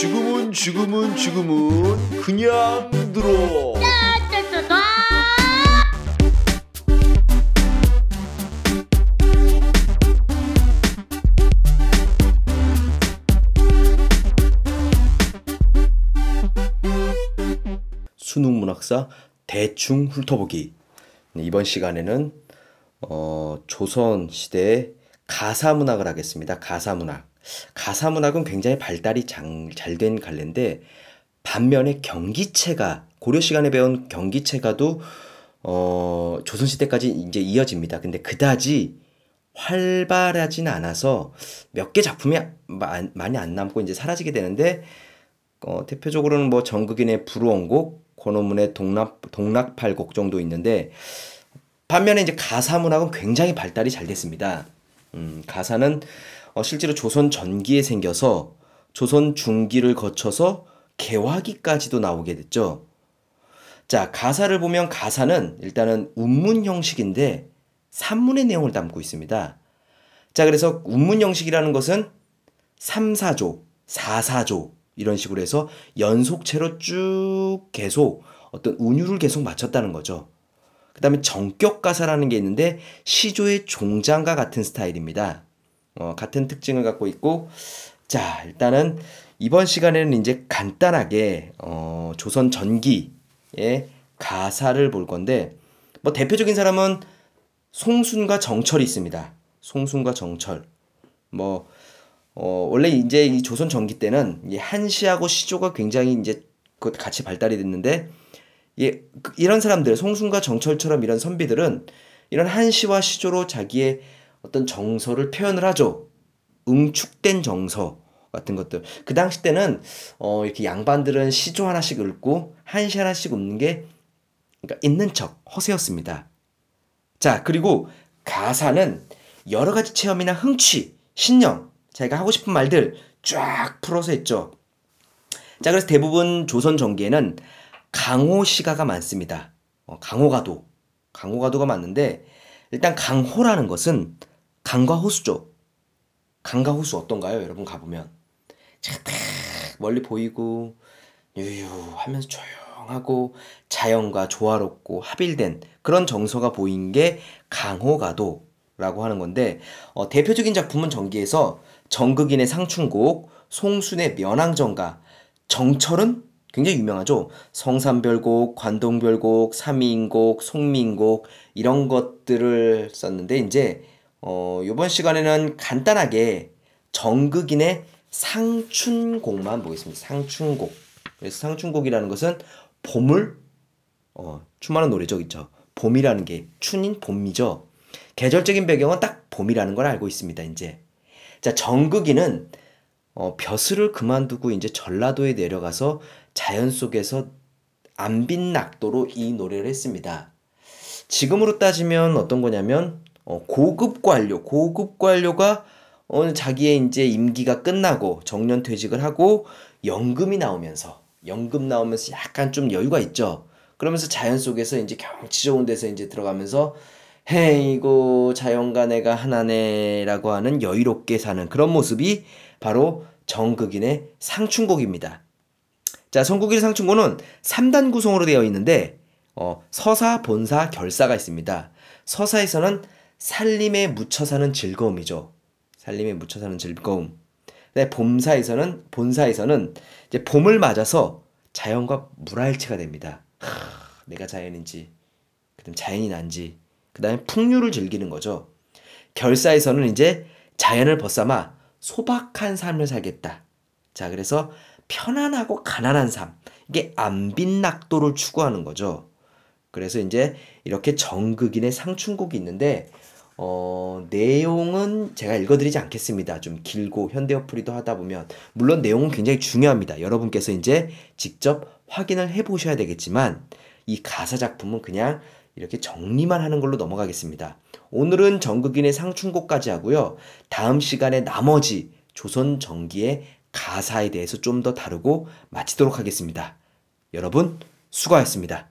지금은 지금은 지금은 그냥 들어. 수능 문학사 대충 훑어보기. 네, 이번 시간에는 어, 조선 시대의 가사 문학을 하겠습니다. 가사 문학. 가사 문학은 굉장히 발달이 잘된 관례인데 반면에 경기체가 고려 시간에 배운 경기체가도 어, 조선 시대까지 이제 이어집니다. 근데 그다지 활발하진 않아서 몇 개 작품이 많이 안 남고 이제 사라지게 되는데 어, 대표적으로는 뭐 정극인의 불원곡, 권호문의 동락 동락팔곡 정도 있는데 반면에 이제 가사 문학은 굉장히 발달이 잘 됐습니다. 음, 가사는 어, 실제로 조선 전기에 생겨서 조선 중기를 거쳐서 개화기까지도 나오게 됐죠. 자, 가사를 보면 가사는 일단은 운문 형식인데 산문의 내용을 담고 있습니다. 자, 그래서 운문 형식이라는 것은 3, 4조, 4, 4조 이런 식으로 해서 연속체로 쭉 계속 어떤 운율을 계속 맞췄다는 거죠. 그 다음에 정격 가사라는 게 있는데 시조의 종장과 같은 스타일입니다. 어, 같은 특징을 갖고 있고 자 일단은 이번 시간에는 이제 간단하게 어, 조선 전기의 가사를 볼 건데 뭐 대표적인 사람은 송순과 정철이 있습니다. 송순과 정철 뭐 어, 원래 이제 이 조선 전기 때는 이 한시하고 시조가 굉장히 이제 같이 발달이 됐는데 예, 이런 사람들 송순과 정철처럼 이런 선비들은 이런 한시와 시조로 자기의 어떤 정서를 표현을 하죠. 응축된 정서 같은 것들. 그 당시 때는 어 이렇게 양반들은 시조 하나씩 읽고 한시 하나씩 읽는 게 그러니까 있는 척 허세였습니다. 자, 그리고 가사는 여러 가지 체험이나 흥취, 신념, 자기가 하고 싶은 말들 쫙 풀어서 했죠. 자, 그래서 대부분 조선 전기에는 강호 시가가 많습니다. 어, 강호가도, 강호가도가 많은데 일단 강호라는 것은 강과 호수죠. 강과 호수 어떤가요? 여러분 가보면 딱 멀리 보이고 유유하면서 조용하고 자연과 조화롭고 합일된 그런 정서가 보인 게 강호가도라고 하는 건데 어, 대표적인 작품은 전기에서 정극인의 상춘곡, 송순의 면왕정가, 정철은 굉장히 유명하죠. 성산별곡, 관동별곡, 삼인곡, 송민곡 이런 것들을 썼는데 이제 어 이번 시간에는 간단하게 정극인의 상춘곡만 보겠습니다. 상춘곡. 그래서 상춘곡이라는 것은 봄을 어 춤하는 노래죠, 그죠? 봄이라는 게 춘인 봄이죠. 계절적인 배경은 딱 봄이라는 걸 알고 있습니다. 이제 자 정극인은 어, 벼슬을 그만두고 이제 전라도에 내려가서 자연 속에서 안빈 낙도로 이 노래를 했습니다. 지금으로 따지면 어떤 거냐면 어, 고급 관료, 고급 관료가 어, 자기의 이제 임기가 끝나고 정년 퇴직을 하고 연금이 나오면서 연금 나오면서 약간 좀 여유가 있죠. 그러면서 자연 속에서 이제 경치 좋은 데서 이제 들어가면서 헤이고 자연과 내가 하나네라고 하는 여유롭게 사는 그런 모습이 바로 정극인의 상춘곡입니다. 자, 성국일 상춘고는 3단 구성으로 되어 있는데 어, 서사, 본사, 결사가 있습니다. 서사에서는 살림에 묻혀 사는 즐거움이죠. 살림에 묻혀 사는 즐거움. 네, 봄사에서는 본사에서는 이제 봄을 맞아서 자연과 물알체가 됩니다. 하, 내가 자연인지, 그다음 자연이 난지, 그다음에 풍류를 즐기는 거죠. 결사에서는 이제 자연을 벗삼아 소박한 삶을 살겠다. 자, 그래서 편안하고 가난한 삶. 이게 안빈낙도를 추구하는 거죠. 그래서 이제 이렇게 정극인의 상춘곡이 있는데 어, 내용은 제가 읽어드리지 않겠습니다. 좀 길고 현대어풀이도 하다 보면 물론 내용은 굉장히 중요합니다. 여러분께서 이제 직접 확인을 해보셔야 되겠지만 이 가사 작품은 그냥 이렇게 정리만 하는 걸로 넘어가겠습니다. 오늘은 정극인의 상춘곡까지 하고요. 다음 시간에 나머지 조선 정기의 가사에 대해서 좀 더 다루고 마치도록 하겠습니다. 여러분, 수고하셨습니다.